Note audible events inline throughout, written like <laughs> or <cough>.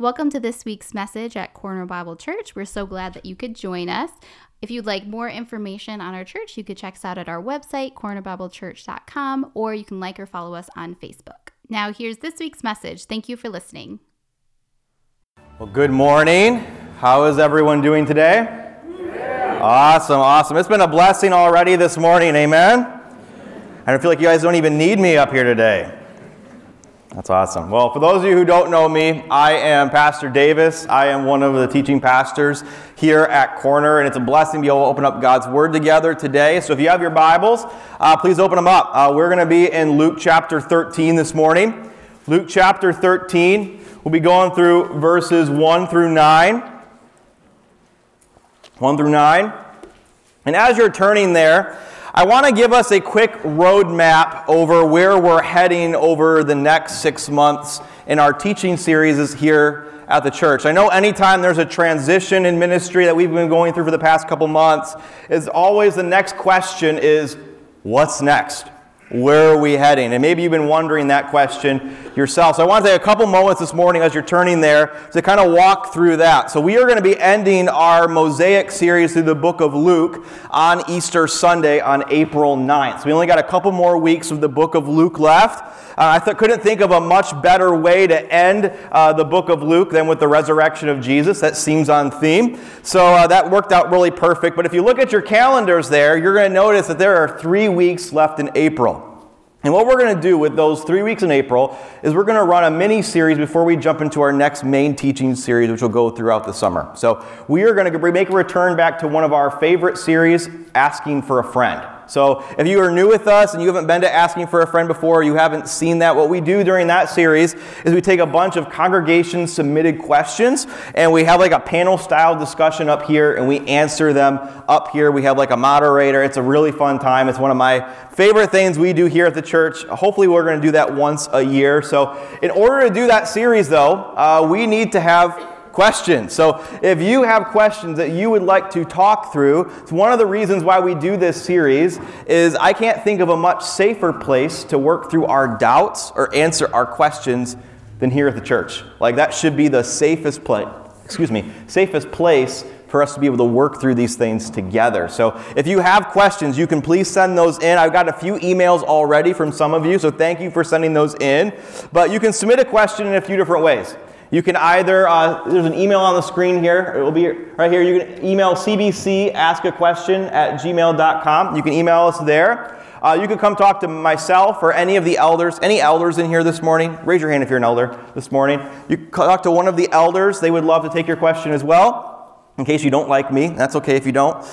Welcome to this week's message at Corner Bible Church. We're so glad that you could join us. If you'd like more information on our church, you could check us out at our website, cornerbiblechurch.com, or you can like or follow us on Facebook. Now, here's this week's message. Thank you for listening. Well, good morning. How is everyone doing today? Awesome, awesome. It's been a blessing already this morning, amen? I feel like you guys don't even need me up here today. That's awesome. Well, for those of you who don't know me, I am Pastor Davis. I am one of the teaching pastors here at Corner, and it's a blessing to be able to open up God's Word together today. So if you have your Bibles, uh, please open them up. Uh, we're going to be in Luke chapter 13 this morning. Luke chapter 13. We'll be going through verses 1 through 9. 1 through 9. And as you're turning there, I want to give us a quick roadmap over where we're heading over the next six months in our teaching series here at the church. I know anytime there's a transition in ministry that we've been going through for the past couple months, is always the next question is, what's next? Where are we heading? And maybe you've been wondering that question yourself. So I want to take a couple moments this morning as you're turning there to kind of walk through that. So we are going to be ending our Mosaic series through the book of Luke on Easter Sunday on April 9th. So we only got a couple more weeks of the book of Luke left. Uh, I th- couldn't think of a much better way to end uh, the book of Luke than with the resurrection of Jesus. That seems on theme. So uh, that worked out really perfect. But if you look at your calendars there, you're going to notice that there are three weeks left in April. And what we're going to do with those three weeks in April is we're going to run a mini series before we jump into our next main teaching series, which will go throughout the summer. So we are going to make a return back to one of our favorite series, Asking for a Friend. So if you are new with us and you haven't been to Asking for a Friend before, you haven't seen that, what we do during that series is we take a bunch of congregation submitted questions and we have like a panel style discussion up here and we answer them up here. We have like a moderator. It's a really fun time. It's one of my favorite things we do here at the church. Hopefully, we're going to do that once a year. So, in order to do that series, though, uh, we need to have questions. So if you have questions that you would like to talk through, it's one of the reasons why we do this series is I can't think of a much safer place to work through our doubts or answer our questions than here at the church. Like that should be the safest place, excuse me, safest place for us to be able to work through these things together. So if you have questions, you can please send those in. I've got a few emails already from some of you, so thank you for sending those in. But you can submit a question in a few different ways. You can either, uh, there's an email on the screen here. It will be right here. You can email cbc ask a question at gmail.com. You can email us there. Uh, you can come talk to myself or any of the elders. Any elders in here this morning? Raise your hand if you're an elder this morning. You can talk to one of the elders. They would love to take your question as well. In case you don't like me, that's okay if you don't.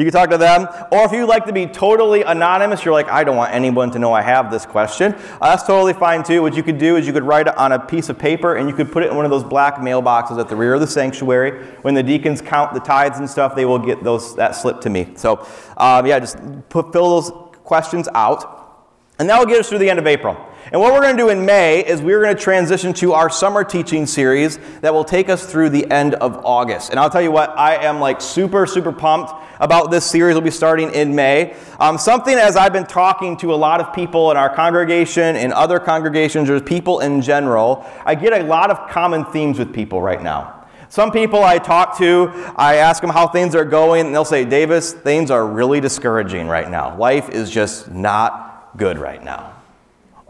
You can talk to them. Or if you'd like to be totally anonymous, you're like, I don't want anyone to know I have this question. Uh, that's totally fine too. What you could do is you could write it on a piece of paper and you could put it in one of those black mailboxes at the rear of the sanctuary. When the deacons count the tithes and stuff, they will get those that slip to me. So, um, yeah, just put, fill those questions out. And that will get us through the end of April. And what we're going to do in May is we're going to transition to our summer teaching series that will take us through the end of August. And I'll tell you what, I am like super, super pumped about this series. We'll be starting in May. Um, something as I've been talking to a lot of people in our congregation, in other congregations, or people in general, I get a lot of common themes with people right now. Some people I talk to, I ask them how things are going, and they'll say, Davis, things are really discouraging right now. Life is just not good right now.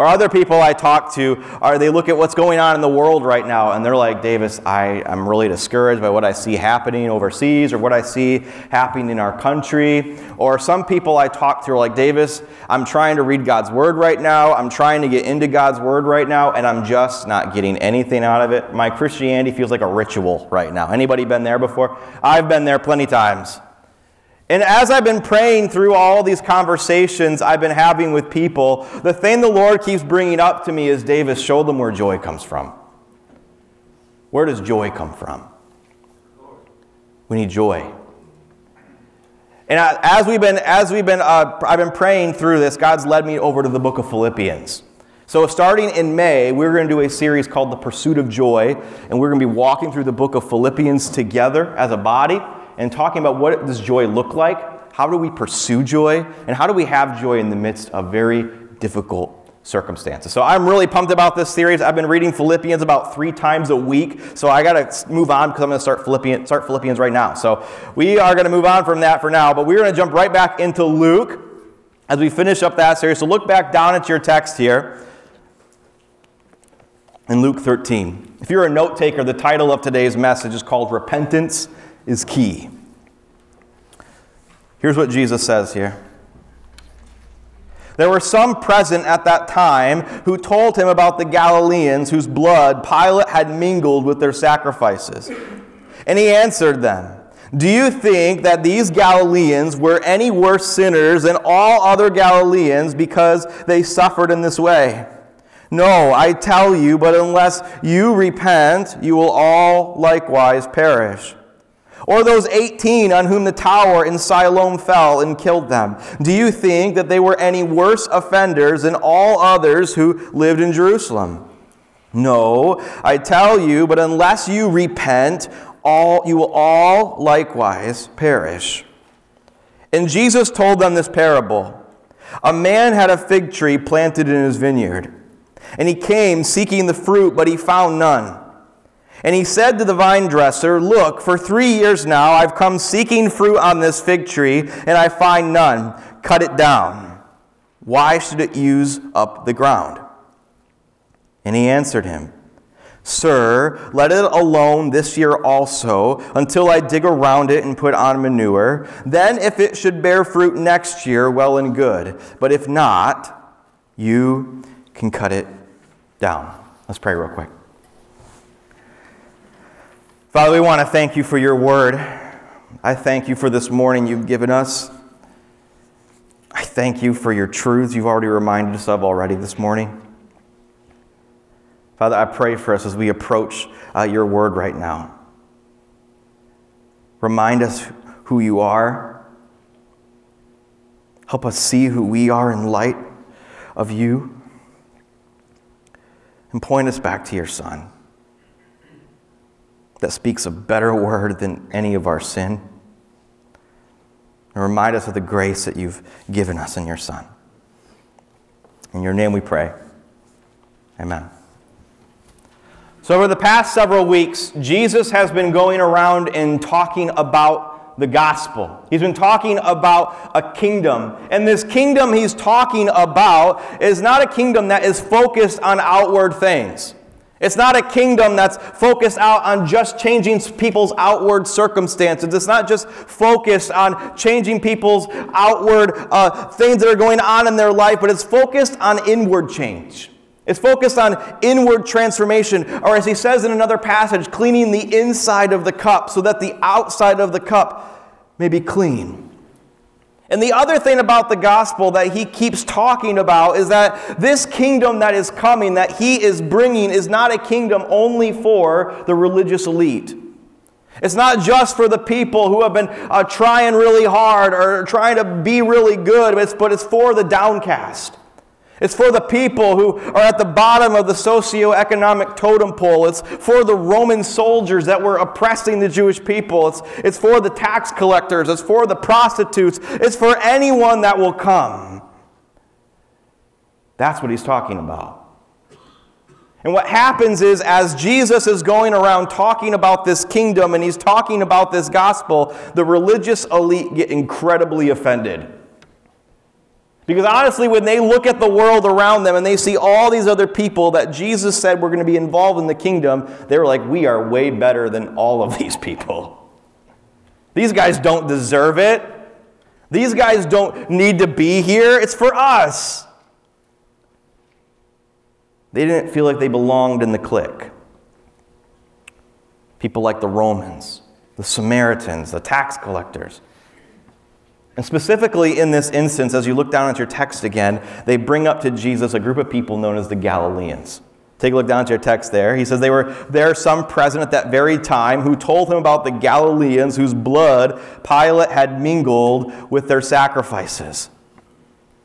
Or other people I talk to, are they look at what's going on in the world right now and they're like, Davis, I, I'm really discouraged by what I see happening overseas or what I see happening in our country. Or some people I talk to are like, Davis, I'm trying to read God's word right now. I'm trying to get into God's word right now, and I'm just not getting anything out of it. My Christianity feels like a ritual right now. Anybody been there before? I've been there plenty times. And as I've been praying through all these conversations I've been having with people, the thing the Lord keeps bringing up to me is Davis, show them where joy comes from. Where does joy come from? We need joy. And as we've been, as we've been, uh, I've been praying through this, God's led me over to the book of Philippians. So, starting in May, we're going to do a series called The Pursuit of Joy, and we're going to be walking through the book of Philippians together as a body and talking about what does joy look like, how do we pursue joy, and how do we have joy in the midst of very difficult circumstances. So I'm really pumped about this series. I've been reading Philippians about three times a week. So I got to move on because I'm going to start Philippians, start Philippians right now. So we are going to move on from that for now. But we're going to jump right back into Luke as we finish up that series. So look back down at your text here in Luke 13. If you're a note taker, the title of today's message is called Repentance is Key. Here's what Jesus says here. There were some present at that time who told him about the Galileans whose blood Pilate had mingled with their sacrifices. And he answered them, Do you think that these Galileans were any worse sinners than all other Galileans because they suffered in this way? No, I tell you, but unless you repent, you will all likewise perish. Or those 18 on whom the tower in Siloam fell and killed them. Do you think that they were any worse offenders than all others who lived in Jerusalem? No, I tell you, but unless you repent, all, you will all likewise perish. And Jesus told them this parable A man had a fig tree planted in his vineyard, and he came seeking the fruit, but he found none. And he said to the vine dresser, Look, for three years now I've come seeking fruit on this fig tree, and I find none. Cut it down. Why should it use up the ground? And he answered him, Sir, let it alone this year also, until I dig around it and put on manure. Then, if it should bear fruit next year, well and good. But if not, you can cut it down. Let's pray real quick. Father, we want to thank you for your word. I thank you for this morning you've given us. I thank you for your truths you've already reminded us of already this morning. Father, I pray for us as we approach uh, your word right now. Remind us who you are. Help us see who we are in light of you. And point us back to your Son that speaks a better word than any of our sin. And remind us of the grace that you've given us in your Son. In your name we pray. Amen. So, over the past several weeks, Jesus has been going around and talking about the gospel. He's been talking about a kingdom. And this kingdom he's talking about is not a kingdom that is focused on outward things. It's not a kingdom that's focused out on just changing people's outward circumstances. It's not just focused on changing people's outward uh, things that are going on in their life, but it's focused on inward change. It's focused on inward transformation, or as he says in another passage, cleaning the inside of the cup so that the outside of the cup may be clean. And the other thing about the gospel that he keeps talking about is that this kingdom that is coming, that he is bringing, is not a kingdom only for the religious elite. It's not just for the people who have been uh, trying really hard or trying to be really good, but it's, but it's for the downcast. It's for the people who are at the bottom of the socioeconomic totem pole. It's for the Roman soldiers that were oppressing the Jewish people. It's, it's for the tax collectors. It's for the prostitutes. It's for anyone that will come. That's what he's talking about. And what happens is, as Jesus is going around talking about this kingdom and he's talking about this gospel, the religious elite get incredibly offended. Because honestly, when they look at the world around them and they see all these other people that Jesus said were going to be involved in the kingdom, they're like, we are way better than all of <laughs> these people. These guys don't deserve it. These guys don't need to be here. It's for us. They didn't feel like they belonged in the clique. People like the Romans, the Samaritans, the tax collectors. And specifically in this instance, as you look down at your text again, they bring up to Jesus a group of people known as the Galileans. Take a look down at your text there. He says they were there some present at that very time who told him about the Galileans whose blood Pilate had mingled with their sacrifices.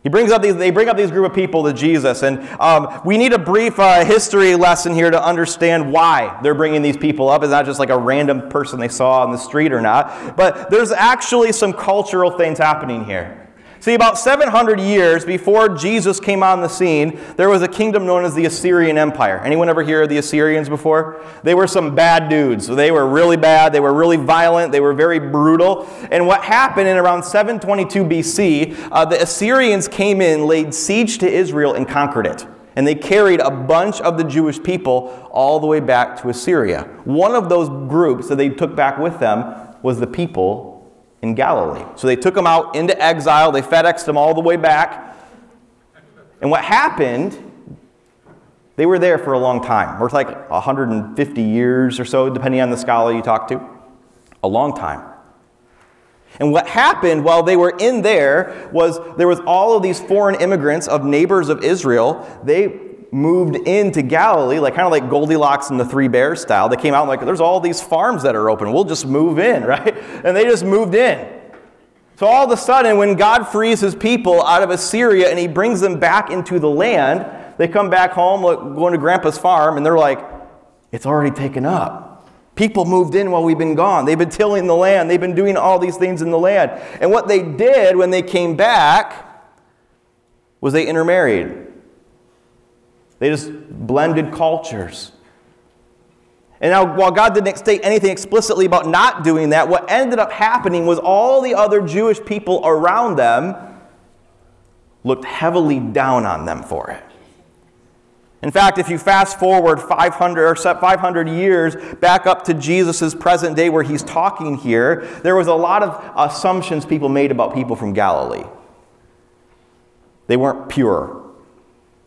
He brings up these, they bring up these group of people to Jesus, and um, we need a brief uh, history lesson here to understand why they're bringing these people up. It's not just like a random person they saw on the street or not, but there's actually some cultural things happening here. See, about 700 years before Jesus came on the scene, there was a kingdom known as the Assyrian Empire. Anyone ever hear of the Assyrians before? They were some bad dudes. They were really bad. They were really violent. They were very brutal. And what happened in around 722 BC, uh, the Assyrians came in, laid siege to Israel, and conquered it. And they carried a bunch of the Jewish people all the way back to Assyria. One of those groups that they took back with them was the people in Galilee. So they took them out into exile, they FedExed them all the way back. And what happened, they were there for a long time. Worth like 150 years or so, depending on the scholar you talk to. A long time. And what happened while they were in there was there was all of these foreign immigrants of neighbors of Israel. They moved into Galilee, like kind of like Goldilocks and the Three Bears style. They came out like, there's all these farms that are open. We'll just move in, <laughs> right? And they just moved in. So all of a sudden, when God frees his people out of Assyria and he brings them back into the land, they come back home, look, going to grandpa's farm, and they're like, it's already taken up. People moved in while we've been gone. They've been tilling the land. They've been doing all these things in the land. And what they did when they came back was they intermarried. They just blended cultures. And now, while God didn't state anything explicitly about not doing that, what ended up happening was all the other Jewish people around them looked heavily down on them for it. In fact, if you fast forward 500 or 500 years back up to Jesus' present day where he's talking here, there was a lot of assumptions people made about people from Galilee. They weren't pure.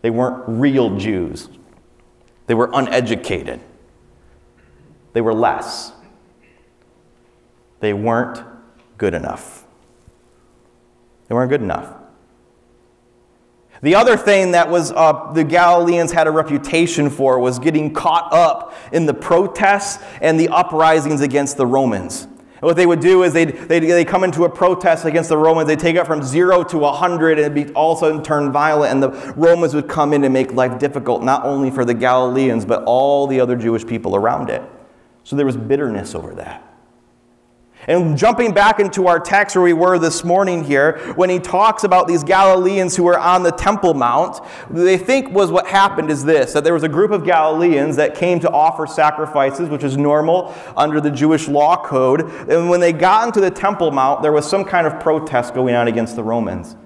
They weren't real Jews. They were uneducated. They were less. They weren't good enough. They weren't good enough. The other thing that was uh, the Galileans had a reputation for was getting caught up in the protests and the uprisings against the Romans. And what they would do is they'd, they'd, they'd come into a protest against the Romans. They'd take it from zero to 100 and it'd be all of a sudden turn violent. And the Romans would come in and make life difficult, not only for the Galileans, but all the other Jewish people around it. So there was bitterness over that. And jumping back into our text where we were this morning here, when he talks about these Galileans who were on the Temple Mount, they think was what happened is this that there was a group of Galileans that came to offer sacrifices, which is normal under the Jewish law code. And when they got into the Temple Mount, there was some kind of protest going on against the Romans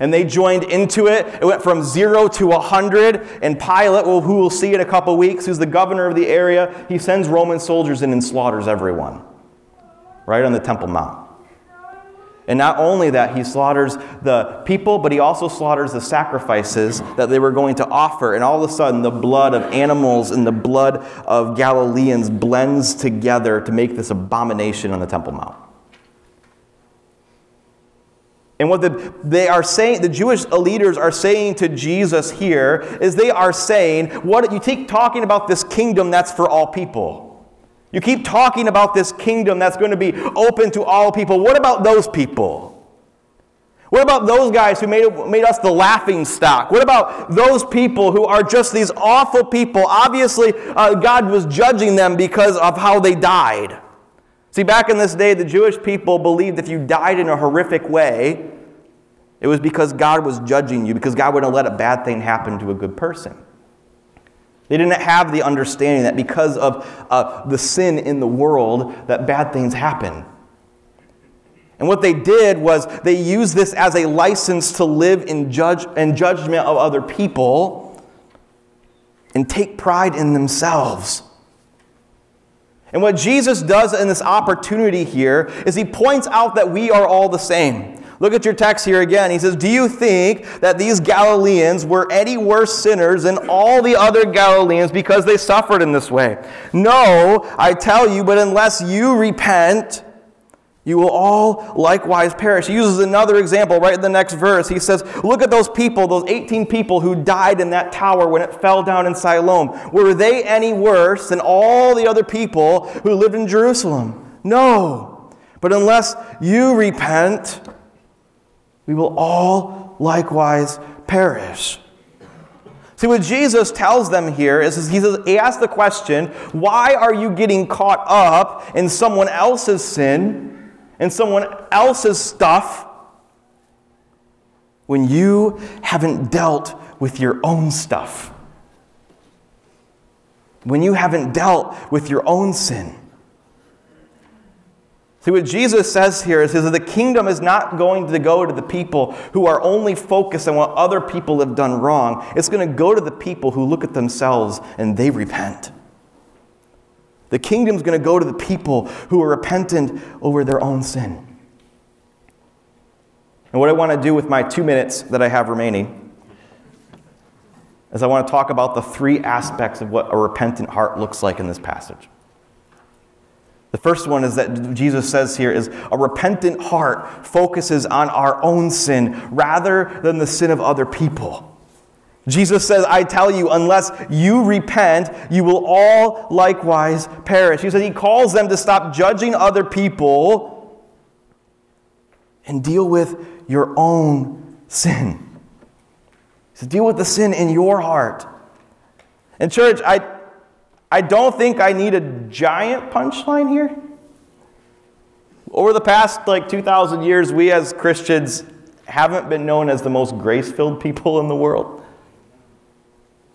and they joined into it. It went from zero to a hundred. And Pilate, who we'll see in a couple weeks, who's the governor of the area, he sends Roman soldiers in and slaughters everyone right on the Temple Mount. And not only that, he slaughters the people, but he also slaughters the sacrifices that they were going to offer. And all of a sudden, the blood of animals and the blood of Galileans blends together to make this abomination on the Temple Mount. And what the, they are saying, the Jewish leaders are saying to Jesus here is they are saying, what you keep talking about this kingdom that's for all people. You keep talking about this kingdom that's going to be open to all people. What about those people? What about those guys who made, made us the laughing stock? What about those people who are just these awful people? Obviously, uh, God was judging them because of how they died. See, back in this day, the Jewish people believed if you died in a horrific way, it was because God was judging you, because God wouldn't let a bad thing happen to a good person. They didn't have the understanding that because of uh, the sin in the world, that bad things happen. And what they did was they used this as a license to live in, judge, in judgment of other people and take pride in themselves. And what Jesus does in this opportunity here is he points out that we are all the same. Look at your text here again. He says, Do you think that these Galileans were any worse sinners than all the other Galileans because they suffered in this way? No, I tell you, but unless you repent, you will all likewise perish. He uses another example right in the next verse. He says, Look at those people, those 18 people who died in that tower when it fell down in Siloam. Were they any worse than all the other people who lived in Jerusalem? No. But unless you repent, we will all likewise perish. See, what Jesus tells them here is, he, says, he asks the question, why are you getting caught up in someone else's sin and someone else's stuff when you haven't dealt with your own stuff. When you haven't dealt with your own sin. See, what Jesus says here is, is that the kingdom is not going to go to the people who are only focused on what other people have done wrong. It's going to go to the people who look at themselves and they repent. The kingdom's going to go to the people who are repentant over their own sin. And what I want to do with my two minutes that I have remaining is I want to talk about the three aspects of what a repentant heart looks like in this passage. The first one is that Jesus says here is a repentant heart focuses on our own sin rather than the sin of other people. Jesus says, I tell you, unless you repent, you will all likewise perish. He said he calls them to stop judging other people and deal with your own sin. He deal with the sin in your heart. And, church, I, I don't think I need a giant punchline here. Over the past like 2,000 years, we as Christians haven't been known as the most grace filled people in the world.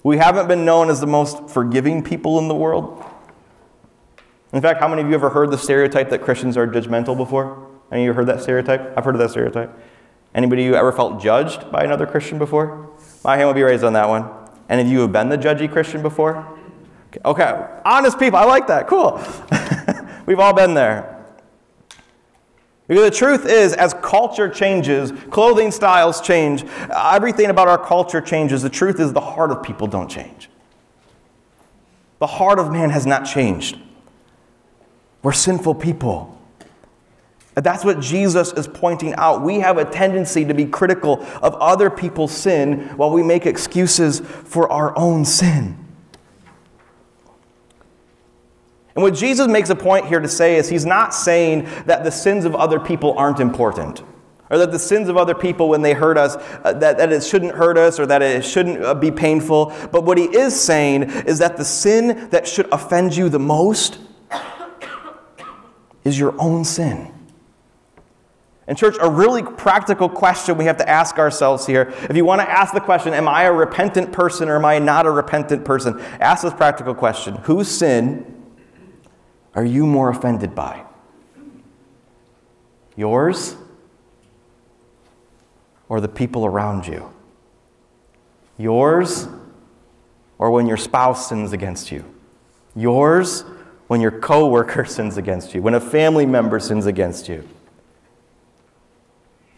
We haven't been known as the most forgiving people in the world. In fact, how many of you ever heard the stereotype that Christians are judgmental before? Any of you heard that stereotype? I've heard of that stereotype. Anybody you ever felt judged by another Christian before? My hand will be raised on that one. Any of you have been the judgy Christian before? Okay, honest people, I like that. Cool. <laughs> We've all been there. Because the truth is, as culture changes, clothing styles change, everything about our culture changes. The truth is, the heart of people don't change. The heart of man has not changed. We're sinful people. That's what Jesus is pointing out. We have a tendency to be critical of other people's sin while we make excuses for our own sin. And what Jesus makes a point here to say is he's not saying that the sins of other people aren't important. Or that the sins of other people, when they hurt us, uh, that, that it shouldn't hurt us or that it shouldn't uh, be painful. But what he is saying is that the sin that should offend you the most <coughs> is your own sin. And, church, a really practical question we have to ask ourselves here. If you want to ask the question, Am I a repentant person or am I not a repentant person? Ask this practical question Whose sin are you more offended by? Yours or the people around you? Yours or when your spouse sins against you? Yours when your coworker <laughs> sins against you, when a family member sins against you?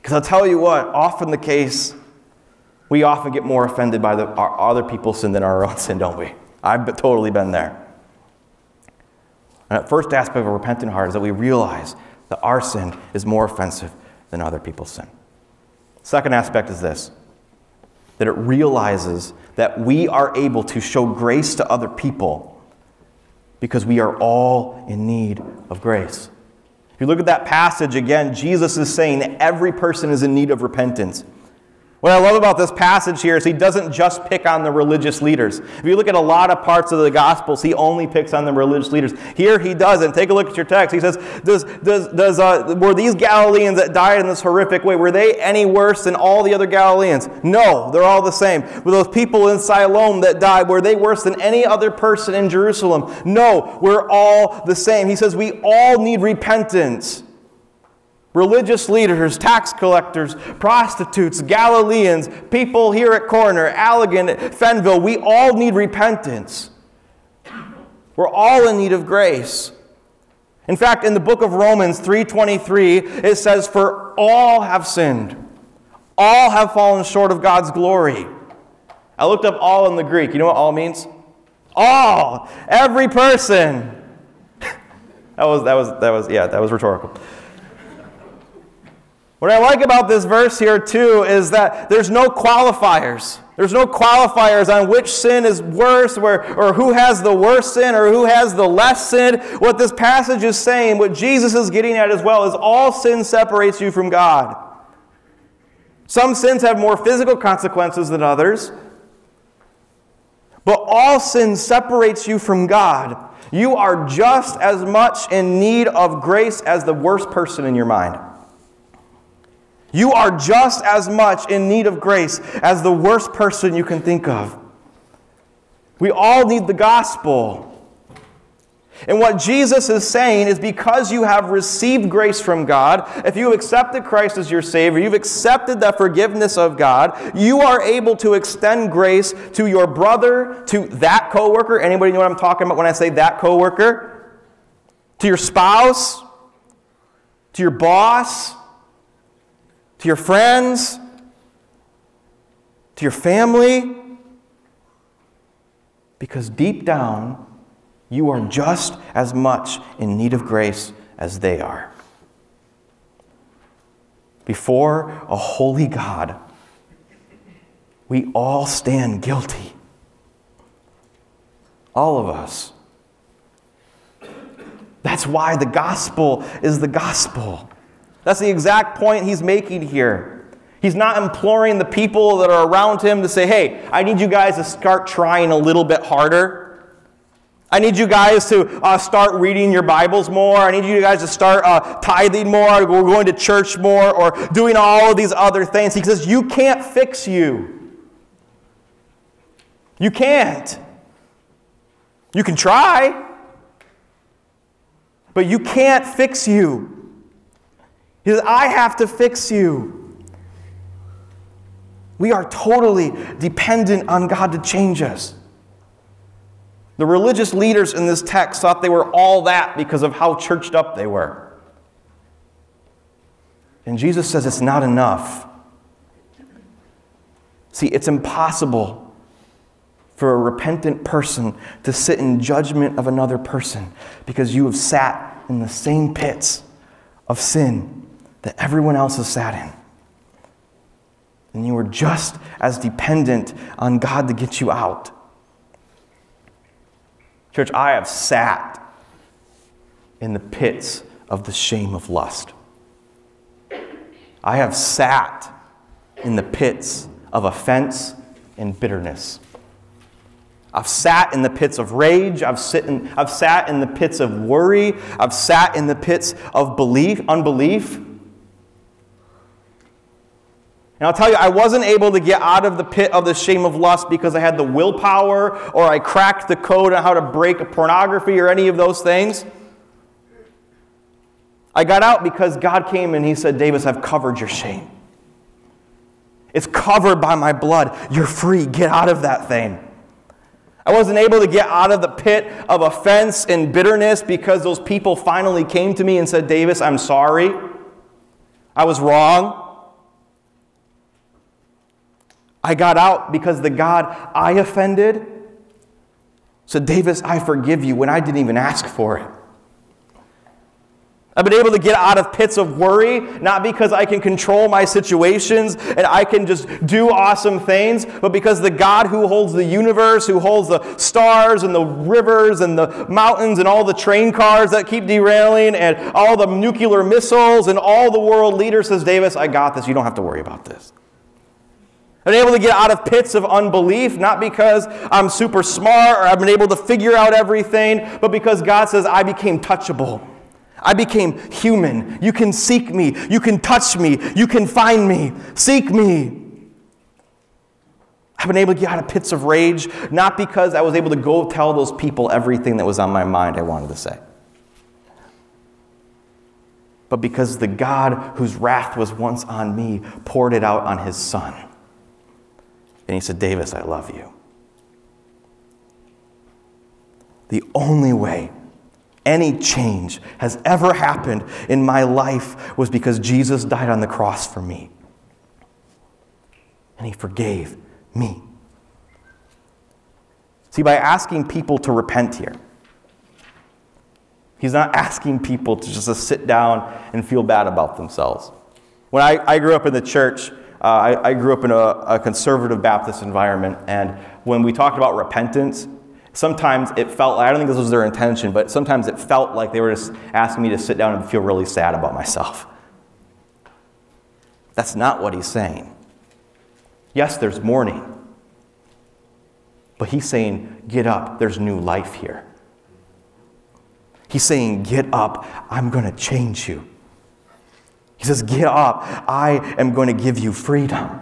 Because I'll tell you what, often the case, we often get more offended by the, our, other people's sin than our own <laughs> sin, don't we? I've totally been there. And that first aspect of a repentant heart is that we realize that our sin is more offensive than other people's sin. Second aspect is this that it realizes that we are able to show grace to other people because we are all in need of grace. If you look at that passage again, Jesus is saying that every person is in need of repentance. What I love about this passage here is he doesn't just pick on the religious leaders. If you look at a lot of parts of the Gospels, he only picks on the religious leaders. Here he doesn't. Take a look at your text. He says, does, does, does, uh, Were these Galileans that died in this horrific way, were they any worse than all the other Galileans? No, they're all the same. Were those people in Siloam that died, were they worse than any other person in Jerusalem? No, we're all the same. He says, We all need repentance religious leaders, tax collectors, prostitutes, Galileans, people here at Corner, Allegan, Fennville, we all need repentance. We're all in need of grace. In fact, in the book of Romans 3:23, it says for all have sinned. All have fallen short of God's glory. I looked up all in the Greek. You know what all means? All, every person. <laughs> that was that was that was yeah, that was rhetorical. What I like about this verse here, too, is that there's no qualifiers. There's no qualifiers on which sin is worse or, or who has the worst sin or who has the less sin. What this passage is saying, what Jesus is getting at as well, is all sin separates you from God. Some sins have more physical consequences than others, but all sin separates you from God. You are just as much in need of grace as the worst person in your mind. You are just as much in need of grace as the worst person you can think of. We all need the gospel. And what Jesus is saying is because you have received grace from God, if you have accepted Christ as your Savior, you've accepted the forgiveness of God, you are able to extend grace to your brother, to that coworker. Anybody know what I'm talking about when I say that coworker? To your spouse, to your boss, to your friends, to your family. Because deep down, you are just as much in need of grace as they are. Before a holy God, we all stand guilty. All of us. That's why the gospel is the gospel. That's the exact point he's making here. He's not imploring the people that are around him to say, hey, I need you guys to start trying a little bit harder. I need you guys to uh, start reading your Bibles more. I need you guys to start uh, tithing more, or going to church more, or doing all of these other things. He says, You can't fix you. You can't. You can try, but you can't fix you. He says, I have to fix you. We are totally dependent on God to change us. The religious leaders in this text thought they were all that because of how churched up they were. And Jesus says it's not enough. See, it's impossible for a repentant person to sit in judgment of another person because you have sat in the same pits of sin that everyone else has sat in. And you are just as dependent on God to get you out. Church, I have sat in the pits of the shame of lust. I have sat in the pits of offense and bitterness. I've sat in the pits of rage. I've, sit in, I've sat in the pits of worry. I've sat in the pits of belief, unbelief. And I'll tell you, I wasn't able to get out of the pit of the shame of lust because I had the willpower or I cracked the code on how to break pornography or any of those things. I got out because God came and He said, Davis, I've covered your shame. It's covered by my blood. You're free. Get out of that thing. I wasn't able to get out of the pit of offense and bitterness because those people finally came to me and said, Davis, I'm sorry. I was wrong. I got out because the God I offended said, Davis, I forgive you when I didn't even ask for it. I've been able to get out of pits of worry, not because I can control my situations and I can just do awesome things, but because the God who holds the universe, who holds the stars and the rivers and the mountains and all the train cars that keep derailing and all the nuclear missiles and all the world leaders says, Davis, I got this. You don't have to worry about this. I've been able to get out of pits of unbelief, not because I'm super smart or I've been able to figure out everything, but because God says, I became touchable. I became human. You can seek me. You can touch me. You can find me. Seek me. I've been able to get out of pits of rage, not because I was able to go tell those people everything that was on my mind I wanted to say, but because the God whose wrath was once on me poured it out on his son. And he said, Davis, I love you. The only way any change has ever happened in my life was because Jesus died on the cross for me. And he forgave me. See, by asking people to repent here, he's not asking people to just sit down and feel bad about themselves. When I, I grew up in the church, uh, I, I, grew up in a, a, conservative Baptist environment, and when we talked about repentance, sometimes it felt, I don't think this was their intention, but sometimes it felt like they were just asking me to sit down and feel really sad about myself. That's not what he's saying. Yes, there's mourning, but he's saying, get up, there's new life here. He's saying, get up, I'm going to change you. He says, Get up. I am going to give you freedom.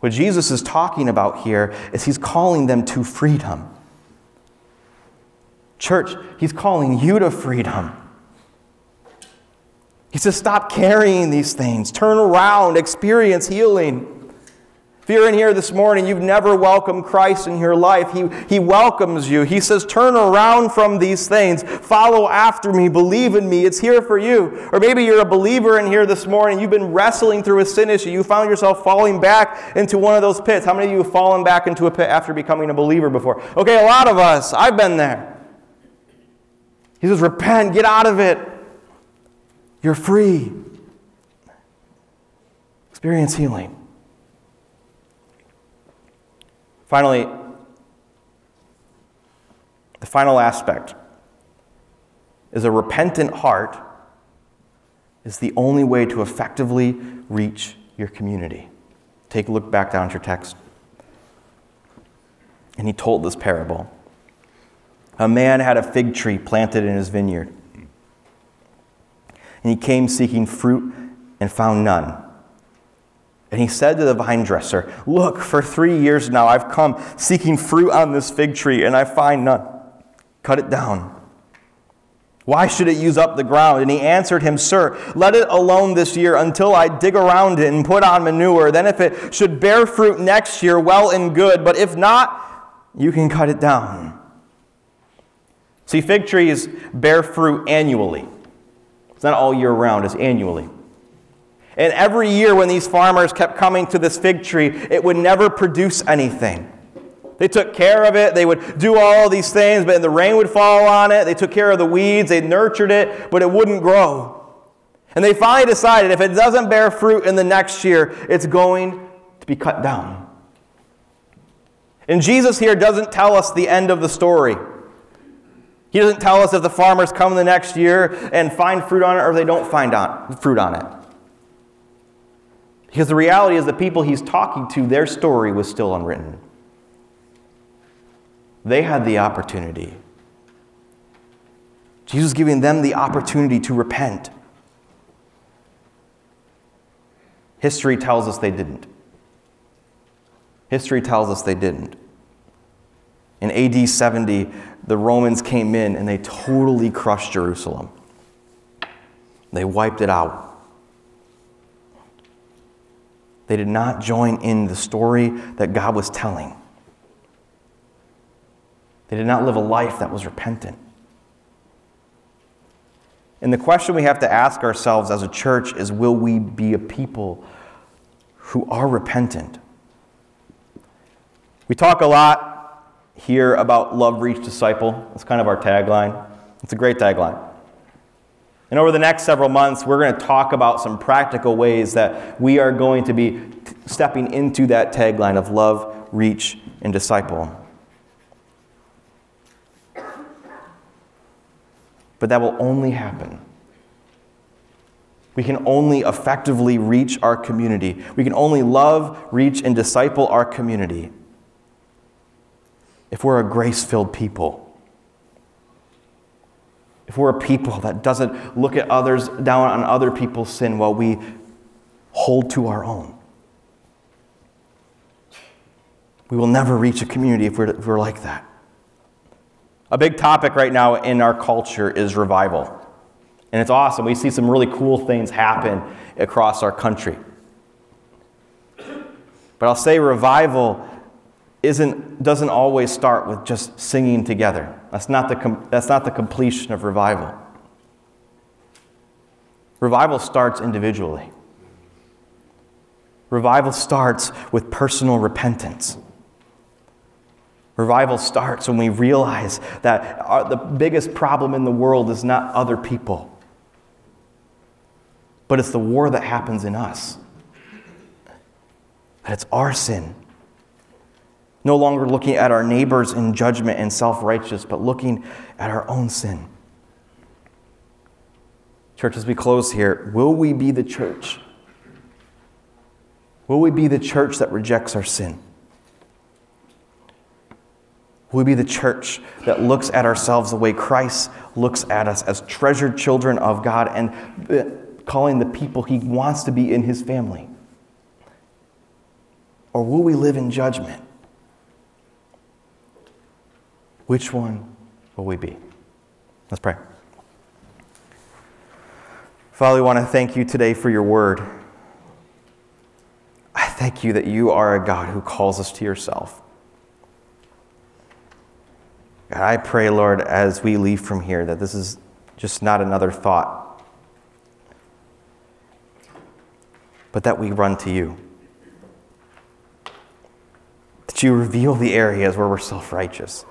What Jesus is talking about here is he's calling them to freedom. Church, he's calling you to freedom. He says, Stop carrying these things, turn around, experience healing. If you're in here this morning, you've never welcomed Christ in your life. He, he welcomes you. He says, Turn around from these things. Follow after me. Believe in me. It's here for you. Or maybe you're a believer in here this morning. You've been wrestling through a sin issue. You found yourself falling back into one of those pits. How many of you have fallen back into a pit after becoming a believer before? Okay, a lot of us. I've been there. He says, Repent. Get out of it. You're free. Experience healing. Finally, the final aspect is a repentant heart is the only way to effectively reach your community. Take a look back down at your text. And he told this parable. A man had a fig tree planted in his vineyard. And he came seeking fruit and found none. And he said to the vine dresser, Look, for three years now I've come seeking fruit on this fig tree, and I find none. Cut it down. Why should it use up the ground? And he answered him, Sir, let it alone this year until I dig around it and put on manure. Then, if it should bear fruit next year, well and good. But if not, you can cut it down. See, fig trees bear fruit annually. It's not all year round, it's annually. And every year, when these farmers kept coming to this fig tree, it would never produce anything. They took care of it. They would do all these things, but the rain would fall on it. They took care of the weeds. They nurtured it, but it wouldn't grow. And they finally decided if it doesn't bear fruit in the next year, it's going to be cut down. And Jesus here doesn't tell us the end of the story. He doesn't tell us if the farmers come the next year and find fruit on it or they don't find on, fruit on it. Because the reality is, the people he's talking to, their story was still unwritten. They had the opportunity. Jesus giving them the opportunity to repent. History tells us they didn't. History tells us they didn't. In AD 70, the Romans came in and they totally crushed Jerusalem. They wiped it out. They did not join in the story that God was telling. They did not live a life that was repentant. And the question we have to ask ourselves as a church is will we be a people who are repentant? We talk a lot here about love, reach, disciple. It's kind of our tagline. It's a great tagline. And over the next several months, we're going to talk about some practical ways that we are going to be stepping into that tagline of love, reach, and disciple. But that will only happen. We can only effectively reach our community. We can only love, reach, and disciple our community if we're a grace filled people if we're a people that doesn't look at others down on other people's sin while we hold to our own. We will never reach a community if we're, if we're like that. A big topic right now in our culture is revival. And it's awesome. We see some really cool things happen across our country. But I'll say revival isn't, doesn't always start with just singing together. That's not, the that's not the completion of revival. Revival starts individually. Revival starts with personal repentance. Revival starts when we realize that our, the biggest problem in the world is not other people, but it's the war that happens in us. That it's our sin no longer looking at our neighbors in judgment and self righteous, but looking at our own sin. Church, as we close here, will we be the church? Will we be the church that rejects our sin? Will we be the church that looks at ourselves the way Christ looks at us as treasured children of God and uh, calling the people he wants to be in his family? Or will we live in judgment? Which one will we be? Let's pray. Father, we want to thank you today for your word. I thank you that you are a God who calls us to yourself. God, I pray, Lord, as we leave from here, that this is just not another thought, but that we run to you. That you reveal the areas where we're self righteous.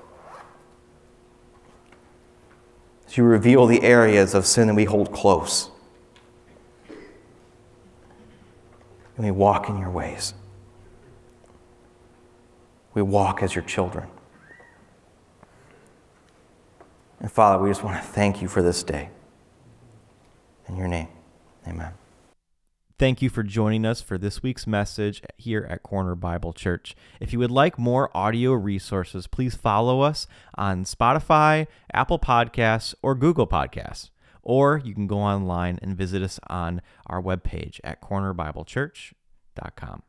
You reveal the areas of sin that we hold close. And we walk in your ways. We walk as your children. And Father, we just want to thank you for this day. In your name, amen. Thank you for joining us for this week's message here at Corner Bible Church. If you would like more audio resources, please follow us on Spotify, Apple Podcasts, or Google Podcasts. Or you can go online and visit us on our webpage at cornerbiblechurch.com.